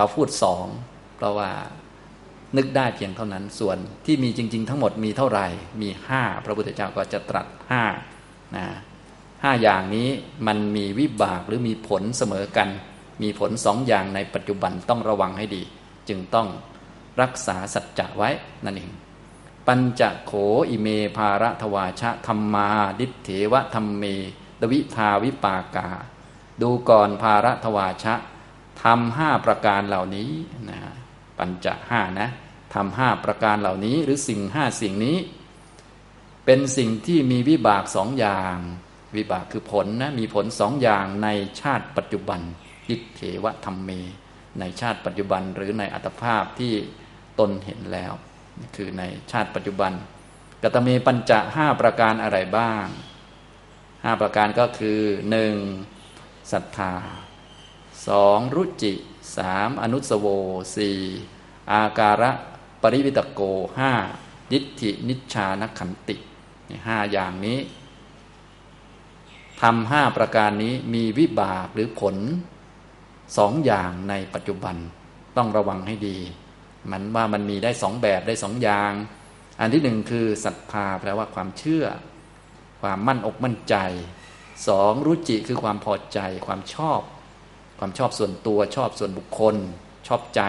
เขาพูดสองเพราะว่านึกได้เพียงเท่านั้น ส่วนที่มีจริง ๆ ทั้งหมดมีเท่าไหร่ มีห้าพระพุทธเจ้าก็จะตรัสห้านะห้าอย่างนี้มันมีวิบากหรือมีผลเสมอกัน มีผลสองอย่างในปัจจุบันต้องระวังให้ดี จึงต้องรักษาสัจจะไว้นั่นเอง ปัญจโขอิเมภาระทวาชะธรรมาดิเถวะธรรมเมตวิภาวิปากา ดูก่อนภาระทวาชะ ทำห้าประการเหล่านี้นะปัญจห้านะทำห้าประการเหล่านี้ หรือสิ่งห้าสิ่งนี้ เป็นสิ่งที่มีวิบากสองอย่าง วิบากคือผลนะมีผลสองอย่างในชาติปัจจุบันยิเถวธรรมเม ในชาติปัจจุบันหรือในอัตภาพที่ตนเห็นแล้ว คือในชาติปัจจุบันกตเมปัญจะห้าประการอะไรบ้างห้าประการก็คือหนึ่งศรัทธา สองรุจิสามอนุสโวสี่อาการะปริวิตโกห้าดิทธินิชานขันติห้าอย่างนี้ทำห้าประการนี้มีวิบากหรือผลสองอย่างในปัจจุบันต้องระวังให้ดี มันว่ามันมีได้สองแบบได้สองอย่าง อันที่หนึ่งคือศรัทธาแปลว่าความเชื่อ ความมั่นอกมั่นใจสองรุจิคือความพอใจความชอบ ความชอบส่วนตัวชอบส่วนบุคคล ชอบใจ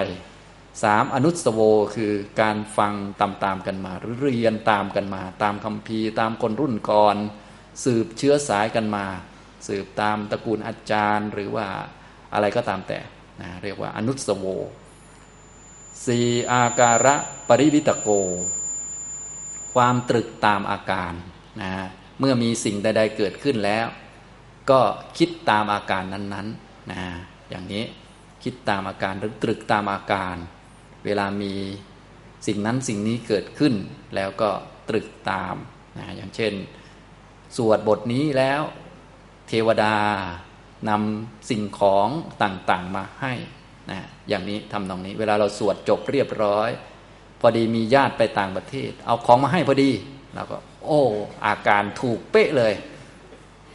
สามอนุสโวคือการฟังตามตามกันมา หรือเรียนตามกันมา ตามคำพีตามคนรุ่นก่อน สืบเชื้อสายกันมา สืบตามตระกูลอาจารย์ หรือว่าอะไรก็ตามแต่นะเรียกว่าอนุสโวสี่อาการะปริวิตโก ความตรึกตามอาการนะเมื่อมีสิ่งใด ๆ เกิดขึ้นแล้ว ก็คิดตามอาการนั้นๆ นะอย่างนี้คิดตามอาการหรือตรึกตามอาการ เวลามีสิ่งนั้นสิ่งนี้เกิดขึ้น แล้วก็ตรึกตามนะอย่างเช่น สวดบทนี้แล้วเทวดานำสิ่งของต่างๆมาให้นะอย่างนี้ทำตรงนี้ เวลาเราสวดจบเรียบร้อย พอดีมีญาติไปต่างประเทศ เอาของมาให้พอดีเราก็ โอ้ อาการถูกเป๊ะเลย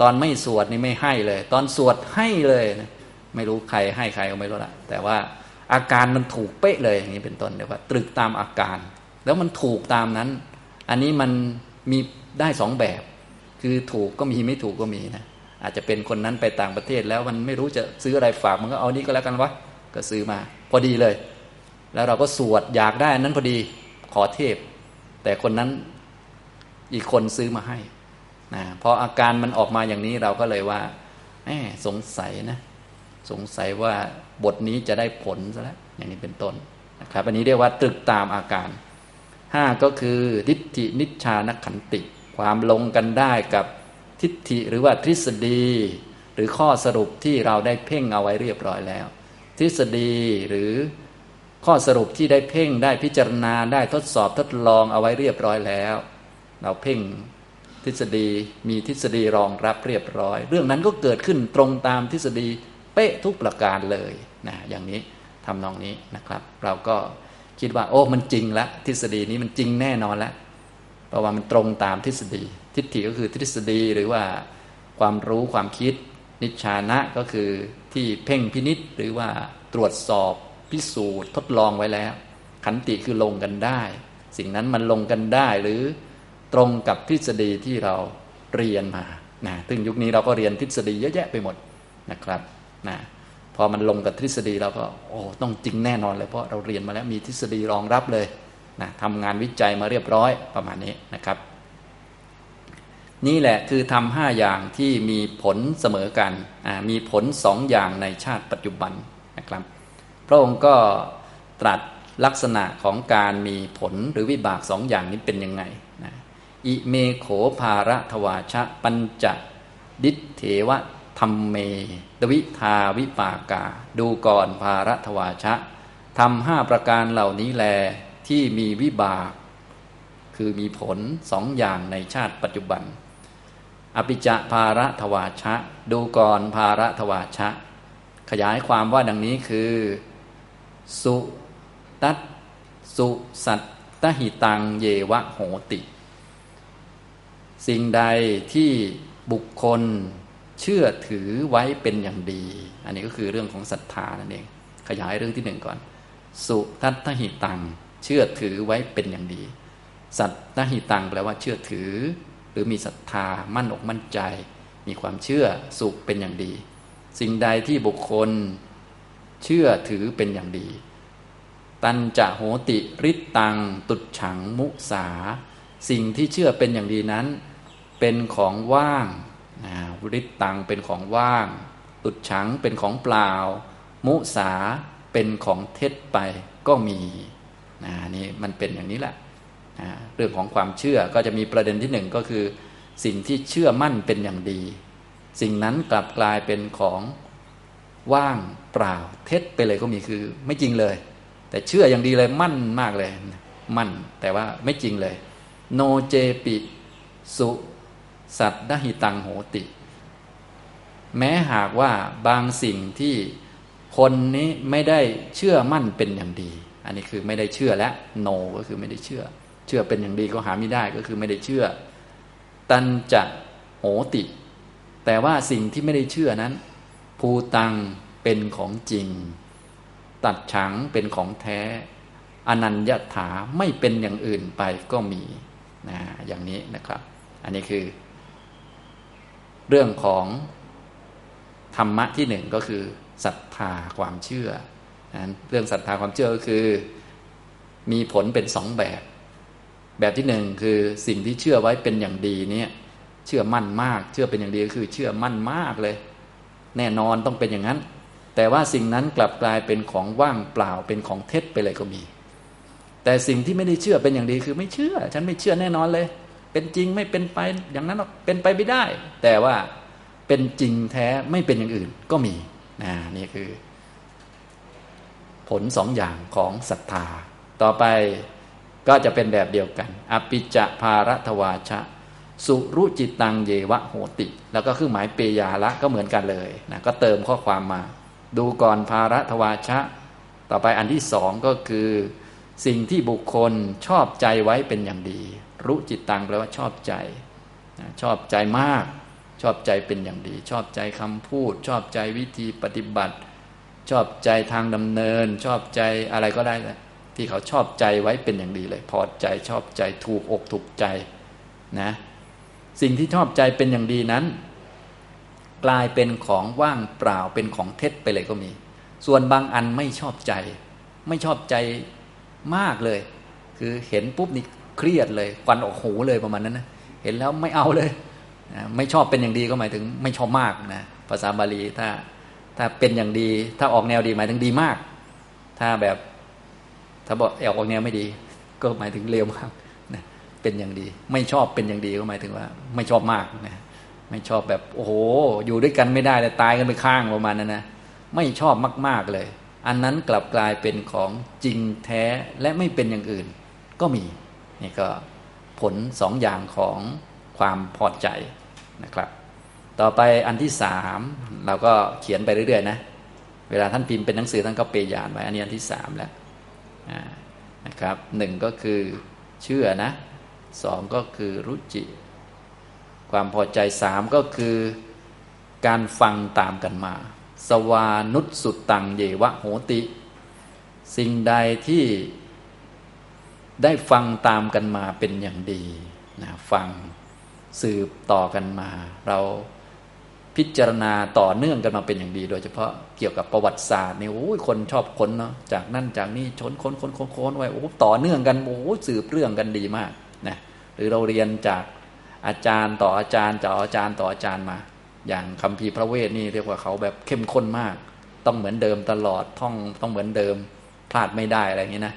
ตอนไม่สวดนี่ไม่ให้เลย ตอนสวดให้เลยนะ ไม่รู้ใครให้ใครก็ไม่รู้ละแต่ว่าอาการมันถูกเป๊ะเลยอย่างนี้เป็นต้นเดี๋ยวว่าตรึกตามอาการ แล้วมันถูกตามนั้น อันนี้มันมีได้สองแบบ คือถูกก็มีไม่ถูกก็มีนะอาจจะเป็นคนนั้นไปต่างประเทศแล้วมันไม่รู้จะซื้ออะไรฝากมันก็เอานี้ก็แล้วกันวะก็ซื้อมา พอดีเลย แล้วเราก็สวดอยากได้นั้นพอดีขอเทพ แต่คนนั้นอีกคนซื้อมาให้นะพออาการมันออกมาอย่างนี้เราก็เลยว่าแหมสงสัยนะ สงสัยว่าบทนี้จะได้ผลซะแล้วอย่างนี้เป็นต้นนะครับ อันนี้เรียกว่าตรึกตามอาการห้าก็คือทิฏฐินิชานขันติ ความลงกันได้กับทิฏฐิหรือว่าทฤษฎี หรือข้อสรุปที่เราได้เพ่งเอาไว้เรียบร้อยแล้ว ทฤษฎีหรือข้อสรุปที่ได้เพ่งได้พิจารณาได้ทดสอบทดลองเอาไว้เรียบร้อยแล้ว เราเพ่งทฤษฎีมีทฤษฎีรองรับเรียบร้อย เรื่องนั้นก็เกิดขึ้นตรงตามทฤษฎี เป๊ะทุกประการเลยนะอย่างนี้ทำนองนี้นะครับ เราก็คิดว่า โอ้มันจริงล้วทฤษฎีนี้มันจริงแน่นอนแล้วเพราะว่ามันตรงตามทฤษฎี ทิฏฐิก็คือทฤษฎีหรือว่าความรู้ความคิด นิชานะก็คือที่เพ่งพินิษหรือว่าตรวจสอบพิสูจน์ทดลองไว้แล้ว ขันติคือลงกันได้ สิ่งนั้นมันลงกันได้หรือตรงกับทฤษฎีที่เราเรียนมานะซึ่งยุคนี้เราก็เรียนทฤษฎีเยอะแยะไปหมดนะครับ นะพอมันลงกับทฤษฎีเราก็โอ้ต้องจริงแน่นอนเลยเพราะเราเรียนมาแล้วมีทฤษฎีรองรับเลยนะทำงานวิจัยมาเรียบร้อยประมาณนี้นะครับ นี่แหละคือทำห้าอย่างที่มีผลเสมอกันมีผลสองอย่างในชาติปัจจุบันนะครับ พระองค์ก็ตรัสลักษณะของการมีผลหรือวิบากสองอย่างนี้เป็นยังไงนะอิเมโขภาระทวาชะปัญจดิเทวะ ธรรมเมตวิทาวิปากา ดูก่อนภารัทวาชะทำห้าประการเหล่านี้แลที่มีวิบาก คือมีผลสองอย่างในชาติปัจจุบัน อภิจะภาระทวาชะ ดูก่อนภาระทวาชะ ขยายความว่าดังนี้คือ สุตัตสุสัตตหิตังเยวะโหติ สิ่งใดที่บุคคล เชื่อถือไว้เป็นอย่างดี อันนี้ก็คือเรื่องของศรัทธานั่นเอง ขยายเรื่องที่หนึ่งก่อน สุทัตหิตัง เชื่อถือไว้เป็นอย่างดี สัตตหิตังแปลว่าเชื่อถือ หรือมีศรัทธามั่นอกมั่นใจ มีความเชื่อสุขเป็นอย่างดี สิ่งใดที่บุคคล เชื่อถือเป็นอย่างดี ตันจะโหติริตตัง ตุดฉังมุสา สิ่งที่เชื่อเป็นอย่างดีนั้น เป็นของว่าง ริตตังเป็นของว่าง ตุดฉังเป็นของเปล่า มุสาเป็นของเท็จไปก็มีนะนี่มันเป็นอย่างนี้แหละนะเรื่องของความเชื่อก็จะมีประเด็นที่หนึ่งก็คือ สิ่งที่เชื่อมั่นเป็นอย่างดี สิ่งนั้นกลับกลายเป็นของว่างเปล่าเท็จไปเลยก็มีคือ ไม่จริงเลย แต่เชื่ออย่างดีเลยมั่นมากเลย มั่นแต่ว่าไม่จริงเลย โนเจปิสุ สัตดหิตังโหติ แม้หากว่าบางสิ่งที่คนนี้ไม่ได้เชื่อมั่นเป็นอย่างดี อันนี้คือไม่ได้เชื่อและโนก็คือไม่ได้เชื่อ เชื่อเป็นอย่างดีก็หาไม่ได้ก็คือไม่ได้เชื่อ ตันจะโหติ แต่ว่าสิ่งที่ไม่ได้เชื่อนั้น ภูตังเป็นของจริง ตัดฉังเป็นของแท้ อนัญญาถาไม่เป็นอย่างอื่นไปก็มีนะอย่างนี้นะครับ อันนี้คือ เรื่องของธรรมะที่หนึ่งก็คือศรัทธาความเชื่อนะเรื่องศรัทธาความเชื่อก็คือ มีผลเป็นสองแบบ แบบที่หนึ่งคือสิ่งที่เชื่อไว้เป็นอย่างดีเนี่ยเชื่อมั่นมาก เชื่อเป็นอย่างดีก็คือ เชื่อมั่นมากเลย แน่นอนต้องเป็นอย่างนั้น แต่ว่าสิ่งนั้นกลับกลายเป็นของว่างเปล่าเป็นของเท็จไปเลยก็มี แต่สิ่งที่ไม่ได้เชื่อเป็นอย่างดีคือไม่เชื่อ ฉันไม่เชื่อแน่นอนเลย เป็นจริงไม่เป็นไปอย่างนั้นเป็นไปไม่ได้ แต่ว่าเป็นจริงแท้ไม่เป็นอย่างอื่นก็มีนะนี่คือ ผลสองอย่างของศรัทธา ต่อไปก็จะเป็นแบบเดียวกัน อปิจะภารทวาชะ สุรุจิตังเยวะโหติ แล้วก็คือหมายเปยาละก็เหมือนกันเลยนะก็เติมข้อความมา ดูก่อนภารทวาชะ ต่อไปอันที่สองก็คือ สิ่งที่บุคคลชอบใจไว้เป็นอย่างดี รุจิตตังแปลว่าชอบใจ ชอบใจมาก ชอบใจเป็นอย่างดี ชอบใจคำพูด ชอบใจวิธีปฏิบัติ ชอบใจทางดำเนิน ชอบใจอะไรก็ได้นะที่เขาชอบใจไว้เป็นอย่างดีเลย พอใจชอบใจถูกอกถูกใจนะสิ่งที่ชอบใจเป็นอย่างดีนั้น กลายเป็นของว่างเปล่าเป็นของเท็จไปเลยก็มี ส่วนบางอันไม่ชอบใจ ไม่ชอบใจมากเลย คือเห็นปุ๊บนี่ เครียดเลยควันออกหูเลยประมาณนั้นนะเห็นแล้วไม่เอาเลยไม่ชอบเป็นอย่างดีก็หมายถึงไม่ชอบมากนะภาษาบาลีถ้าถ้าเป็นอย่างดี ถ้าออกแนวดีหมายถึงดีมาก ถ้าแบบถ้าบอกออกแนวไม่ดี ก็หมายถึงเลวมากนะเป็นอย่างดี ไม่ชอบเป็นอย่างดีก็หมายถึงว่า ไม่ชอบมากนะไม่ชอบแบบโอ้โห อยู่ด้วยกันไม่ได้เลยตายกันไปข้างประมาณนั้นนะไม่ชอบมาก ๆเลย อันนั้นกลับกลายเป็นของจริงแท้และไม่เป็นอย่างอื่น ก็มี นี่ก็ผลสองอย่างของความพอใจนะครับ ต่อไปอันที่สามเราก็เขียนไปเรื่อยๆนะ เวลาท่านพิมพ์เป็นหนังสือท่านก็เปยานไว้ อันนี้อันที่สามแล้วนะครับหนึ่งก็คือเชื่อนะสองก็คือรุจิ ความพอใจสามก็คือการฟังตามกันมา สวานุสุดตังเยวะโหติ สิ่งใดที่ ได้ฟังตามกันมาเป็นอย่างดีนะฟังสืบต่อกันมา เราพิจารณาต่อเนื่องกันมาเป็นอย่างดี โดยเฉพาะเกี่ยวกับประวัติศาสตร์นี่โอ้ยคนชอบค้นเนาะจากนั่นจากนี่ชนค้นค้นค้นค้นไว้โอ้ต่อเนื่องกันโอ้สืบเรื่องกันดีมากนะหรือเราเรียนจากอาจารย์ต่ออาจารย์จากอาจารย์ต่ออาจารย์มา อย่างคำพีพระเวทนี่เรียกว่าเขาแบบเข้มข้นมาก ต้องเหมือนเดิมตลอดท่องต้องเหมือนเดิมพลาดไม่ได้อะไรอย่างนี้นะ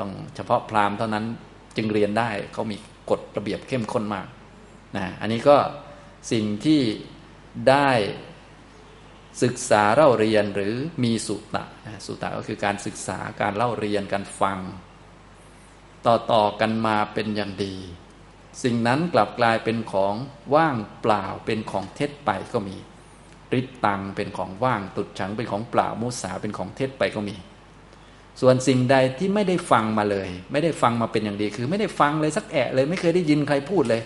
ต้องเฉพาะพราหมณ์เท่านั้นจึงเรียนได้เขามีกฎระเบียบเข้มข้นมากนะอันนี้ก็สิ่งที่ได้ศึกษาเล่าเรียนหรือมีสุตตะสุตตะก็คือการศึกษาการเล่าเรียนการฟัง ต่อต่อกันมาเป็นอย่างดี สิ่งนั้นกลับกลายเป็นของว่างเปล่าเป็นของเท็จไปก็มีริบตังเป็นของว่างตุดฉังเป็นของเปล่ามุสาเป็นของเท็จไปก็มี ส่วนสิ่งใดที่ไม่ได้ฟังมาเลย ไม่ได้ฟังมาเป็นอย่างดี คือไม่ได้ฟังเลยสักแอะเลย ไม่เคยได้ยินใครพูดเลย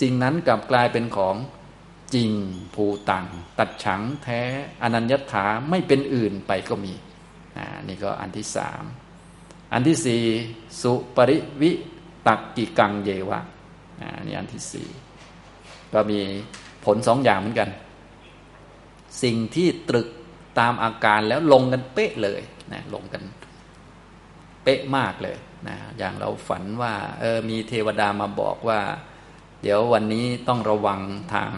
สิ่งนั้นกลับกลายเป็นของจริงภูตัง ตัดฉังแท้อนัญญถาไม่เป็นอื่นไปก็มีนี่ก็อันที่สามอันที่สี่สุปริวิตักกิกังเยวะอ่านี่อันที่สี่ก็มีผลสองอย่างเหมือนกัน สิ่งที่ตรึกตามอาการแล้วลงกันเป๊ะเลย นะลงกันเป๊ะมากเลยนะอย่างเราฝันว่าเออมีเทวดามาบอกว่า เดี๋ยววันนี้ต้องระวังทาง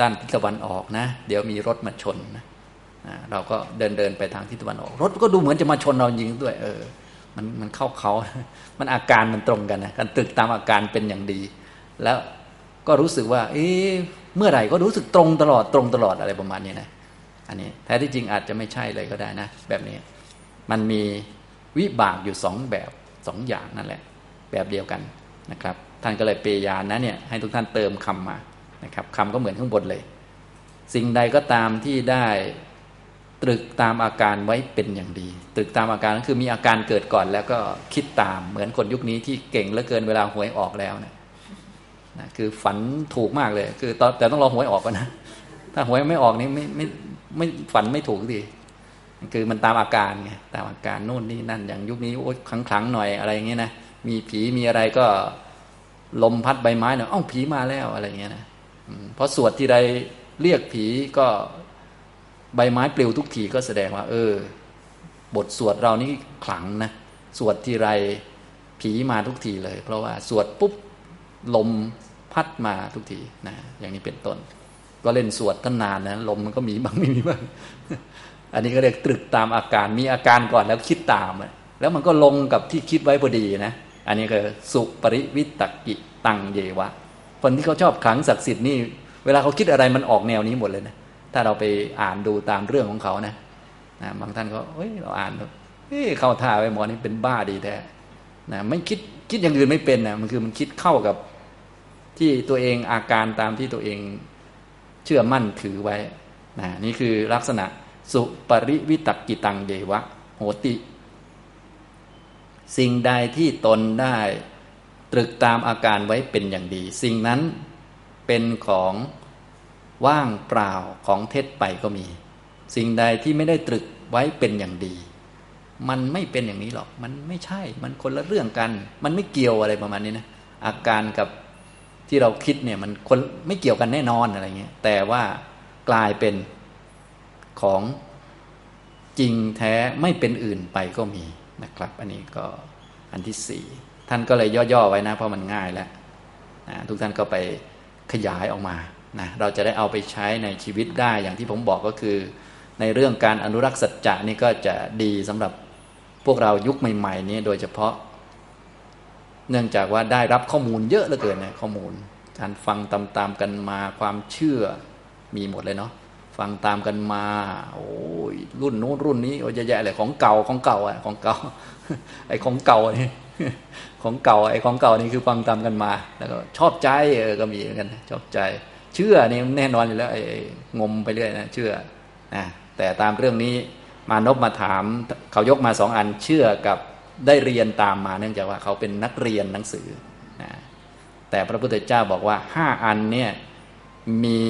ด้านทิศตะวันออกนะ เดี๋ยวมีรถมาชนนะเราก็เดินเดินไปทางทิศตะวันออก รถก็ดูเหมือนจะมาชนเราจริงด้วย เออ มันมันเข้าเขา มันอาการมันตรงกันนะการตึกตามอาการเป็นอย่างดี แล้วก็รู้สึกว่า เอ๊ะเมื่อไหร่ก็รู้สึกตรงตลอดตรงตลอดอะไรประมาณนี้นะอันนี้แท้ที่จริงอาจจะไม่ใช่เลยก็ได้นะ แบบนี้ มันมีวิบากอยู่สองแบบสองอย่างนั่นแหละ แบบเดียวกันนะครับ ท่านก็เลยเปยานนะเนี่ยให้ทุกท่านเติมคำมานะครับคำก็เหมือนข้างบนเลย สิ่งใดก็ตามที่ได้ตรึกตามอาการไว้เป็นอย่างดี ตรึกตามอาการก็คือมีอาการเกิดก่อนแล้วก็คิดตามเหมือนคนยุคนี้ที่เก่งเหลือเกินเวลาหวยออกแล้วนะนะคือฝันถูกมากเลย คือแต่ต้องรอหวยออกก่อนนะ ถ้าหวยไม่ออกนี่ไม่ไม่ไม่ฝันไม่ถูกที คือมันตามอาการไงตามอาการโน่นนี่นั่นอย่างยุคนี้โอ๊ยคลังๆหน่อยอะไรอย่างเงี้ยนะมีผีมีอะไรก็ลมพัดใบไม้เนาะอ้าผีมาแล้วอะไรอย่างเงี้ยนะเพราะสวดที่ใดเรียกผีก็ใบไม้ปลิวทุกทีก็แสดงว่า เออ บทสวดเรานี่ขลังนะสวดทีไรผีมาทุกทีเลย เพราะว่าสวดปุ๊บลมพัดมาทุกทีนะอย่างนี้เป็นต้น ก็เล่นสวดตั้งนานนะลมมันก็มีบ้างไม่มีบ้าง อันนี้ก็เรียกตรึกตามอาการมีอาการก่อนแล้วคิดตาม แล้วมันก็ลงกับที่คิดไว้พอดีนะ อันนี้คือสุปริวิตกิตังเยวะ คนที่เขาชอบขังศักดิ์สิทธิ์นี่เวลาเขาคิดอะไรมันออกแนวนี้หมดเลยนะถ้าเราไปอ่านดูตามเรื่องของเขานะนะบางท่านก็เฮ้ยเราอ่านเฮ้ยเข้าท่าไปหมอนี่เป็นบ้าดีแท้นะไม่คิดคิดอย่างอื่นไม่เป็นนะมันคือมันคิดเข้ากับที่ตัวเองอาการตามที่ตัวเองเชื่อมั่นถือไว้นะนี่คือลักษณะ สุปริวิตกิตังเยวะ โหติ สิ่งใดที่ตนได้ตรึกตามอาการไว้เป็นอย่างดี สิ่งนั้นเป็นของว่างเปล่าของเท็จไปก็มี สิ่งใดที่ไม่ได้ตรึกไว้เป็นอย่างดี มันไม่เป็นอย่างนี้หรอก มันไม่ใช่ มันคนละเรื่องกัน มันไม่เกี่ยวอะไรประมาณนี้นะ อาการกับที่เราคิดเนี่ยมันคนไม่เกี่ยวกันแน่นอนอะไรเงี้ย แต่ว่ากลายเป็น ของจริงแท้ไม่เป็นอื่นไปก็มีนะครับ อันนี้ก็อันที่สี่ท่านก็เลยย่อๆไว้นะ เพราะมันง่ายแล้วนะทุกท่านก็ไปขยายออกมานะเราจะได้เอาไปใช้ในชีวิตได้อย่างที่ผมบอกก็คือ ในเรื่องการอนุรักษ์สัจจะนี่ก็จะดีสำหรับพวกเรายุคใหม่ ๆ นี้โดยเฉพาะ เนื่องจากว่าได้รับข้อมูลเยอะเหลือเกินนะข้อมูล การฟังตามๆกันมาความเชื่อมีหมดเลยเนาะ ฟังตามกันมา โอ้ยรุ่นนู้นรุ่นนี้โอ้ยแย่ๆเลยของเก่าของเก่าอะของเก่า ไอ้ของเก่านี่ของเก่าไอ้ของเก่านี่คือฟังตามกันมา แล้วก็ชอบใจเออก็มีเหมือนกันชอบใจ เชื่อนี่แน่นอนอยู่แล้วไอ้งมไปเรื่อยนะเชื่อนะแต่ตามเรื่องนี้มานพมาถามเขายกมาสองอันเชื่อกับได้เรียนตามมาเนื่องจากว่าเขาเป็นนักเรียนหนังสือนะแต่พระพุทธเจ้าบอกว่าห้าอันเนี่ยมี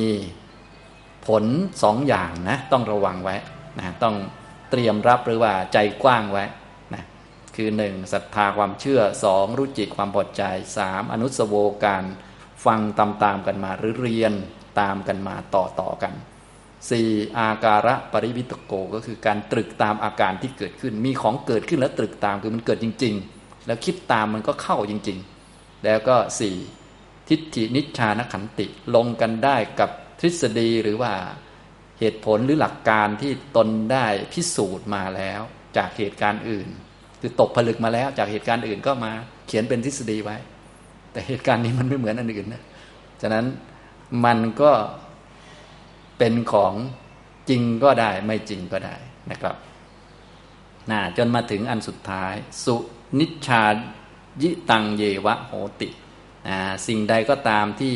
ผลสองอย่างนะต้องระวังไว้นะต้องเตรียมรับหรือว่าใจกว้างไว้นะคือหนึ่งศรัทธาความเชื่อสองรู้จิตความพอใจสามอนุสโวการฟังตามๆกันมาหรือเรียนตามกันมาต่อต่อกันสี่อาการะปริวิตโกก็คือการตรึกตามอาการที่เกิดขึ้น มีของเกิดขึ้นแล้วตรึกตามคือมันเกิดจริง ๆ แล้วคิดตามมันก็เข้าจริง ๆ แล้วก็สี่ทิฏฐินิชานขันติลงกันได้กับ ทฤษฎีหรือว่าเหตุผลหรือหลักการที่ตนได้พิสูจน์มาแล้วจากเหตุการณ์อื่น คือตกผลึกมาแล้วจากเหตุการณ์อื่นก็มาเขียนเป็นทฤษฎีไว้ แต่เหตุการณ์นี้มันไม่เหมือนอันอื่นนะฉะนั้นมันก็เป็นของจริงก็ได้ไม่จริงก็ได้นะครับนะจนมาถึงอันสุดท้าย สุนิชายิตังเยวะโหติ สิ่งใดก็ตามที่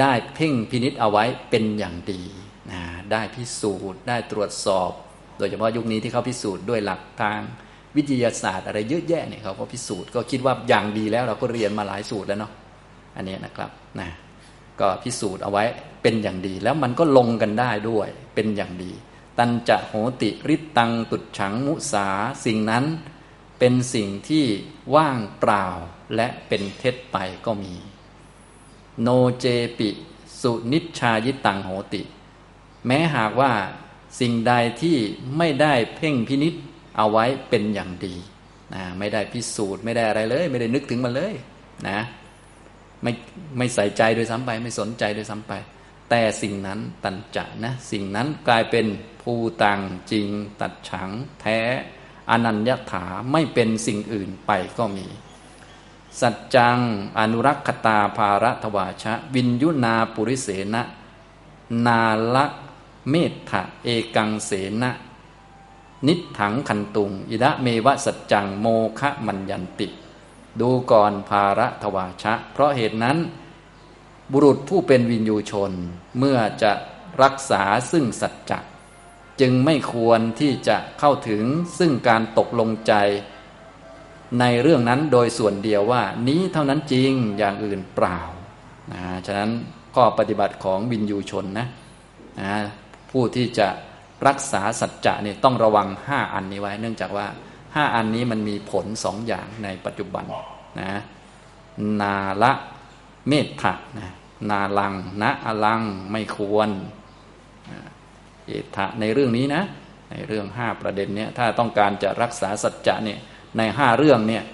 ได้เพ่งพินิษเอาไว้เป็นอย่างดีนะได้พิสูจน์ได้ตรวจสอบ โดยเฉพาะยุคนี้ที่เขาพิสูจน์ด้วยหลักทางวิทยาศาสตร์อะไรเยอะแยะเนี่ยเขาก็พิสูจน์ก็คิดว่าอย่างดีแล้วเราก็เรียนมาหลายสูตรแล้วเนาะอันนี้นะครับนะก็พิสูจน์เอาไว้เป็นอย่างดีแล้วมันก็ลงกันได้ด้วยเป็นอย่างดี ตันจะโหติริตังตุดฉังมุสาสิ่งนั้นเป็นสิ่งที่ว่างเปล่าและเป็นเท็จไปก็มี โนเจปิ สุนิชายิตังโหติ แม้หากว่าสิ่งใดที่ไม่ได้เพ่งพินิษเอาไว้เป็นอย่างดีนะไม่ได้พิสูจน์ไม่ได้อะไรเลย ไม่ได้นึกถึงมันเลยนะไม่ไม่ใส่ใจโดยซ้ำไป ไม่สนใจโดยซ้ำไป แต่สิ่งนั้นตันจะนะสิ่งนั้นกลายเป็นภูตังจริง ตัดฉัง แท้ อนัญญถาไม่เป็นสิ่งอื่นไปก็มี สัจจัง อนุรักษตาภาระทวาชะ วินยุนาปุริเสนะ นาละเมธะเอกังเสนะ นิถังคันตุง อิระเมวะสัจจังโมคะมัญญันติ ดูก่อนภาระทวาชะ เพราะเหตุนั้น บุรุษผู้เป็นวินยูชน เมื่อจะรักษาซึ่งสัจจะจึงไม่ควรที่จะเข้าถึงซึ่งการตกลงใจ ในเรื่องนั้นโดยส่วนเดียวว่า นี้เท่านั้นจริงอย่างอื่นเปล่านะฉะนั้นข้อปฏิบัติของวินยูชนนะนะผู้ที่จะรักษาสัจจะเนี่ยต้องระวังห้าอันนี้ไว้ เนื่องจากว่าห้าอันนี้มันมีผลสองอย่างในปัจจุบันนะนาละเมตถะนะนาลังนะอลังไม่ควรเอถะในเรื่องนี้นะในเรื่องห้าประเด็นเนี่ยถ้าต้องการจะรักษาสัจจะเนี่ย ในห้าเรื่องเนี่ย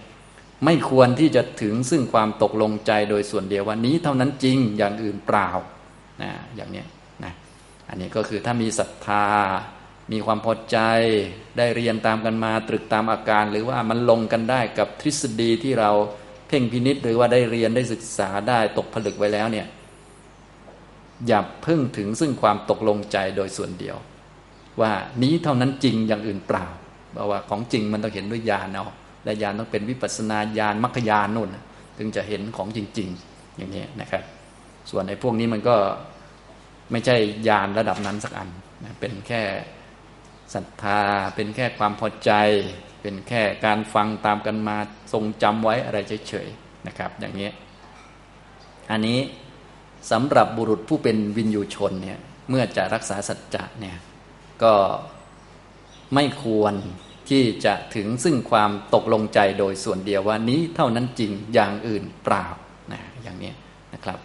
ไม่ควรที่จะถึงซึ่งความตกลงใจโดยส่วนเดียววันนี้เท่านั้นจริงอย่างอื่นเปล่านะอย่างนี้นะอันนี้ก็คือถ้ามีศรัทธา มีความพอใจได้เรียนตามกันมาตรึกตามอาการ หรือว่ามันลงกันได้กับทฤษฎีที่เราเพ่งพินิษหรือว่าได้เรียนได้ศึกษาได้ตกผลึกไว้แล้วเนี่ยอย่าเพิ่งถึงซึ่งความตกลงใจโดยส่วนเดียว ว่านี้เท่านั้นจริงอย่างอื่นเปล่า เพราะว่าของจริงมันต้องเห็นด้วยญาณเอาและญาณต้องเป็นวิปัสนาญาณมรรคญาณนู่นถึงจะเห็นของจริง ๆ อย่างนี้นะครับ ส่วนในพวกนี้มันก็ไม่ใช่ญาณระดับนั้นสักอันนะเป็นแค่ศรัทธา เป็นแค่ความพอใจ เป็นแค่การฟังตามกันมาทรงจำไว้อะไรเฉยๆนะครับ อย่างนี้อันนี้สำหรับบุรุษผู้เป็นวินยูชนเนี่ยเมื่อจะรักษาสัจจะเนี่ยก็ ไม่ควรที่จะถึงซึ่งความตกลงใจโดยส่วนเดียวว่านี้เท่านั้นจริงอย่างอื่นเปล่านะอย่างนี้นะครับ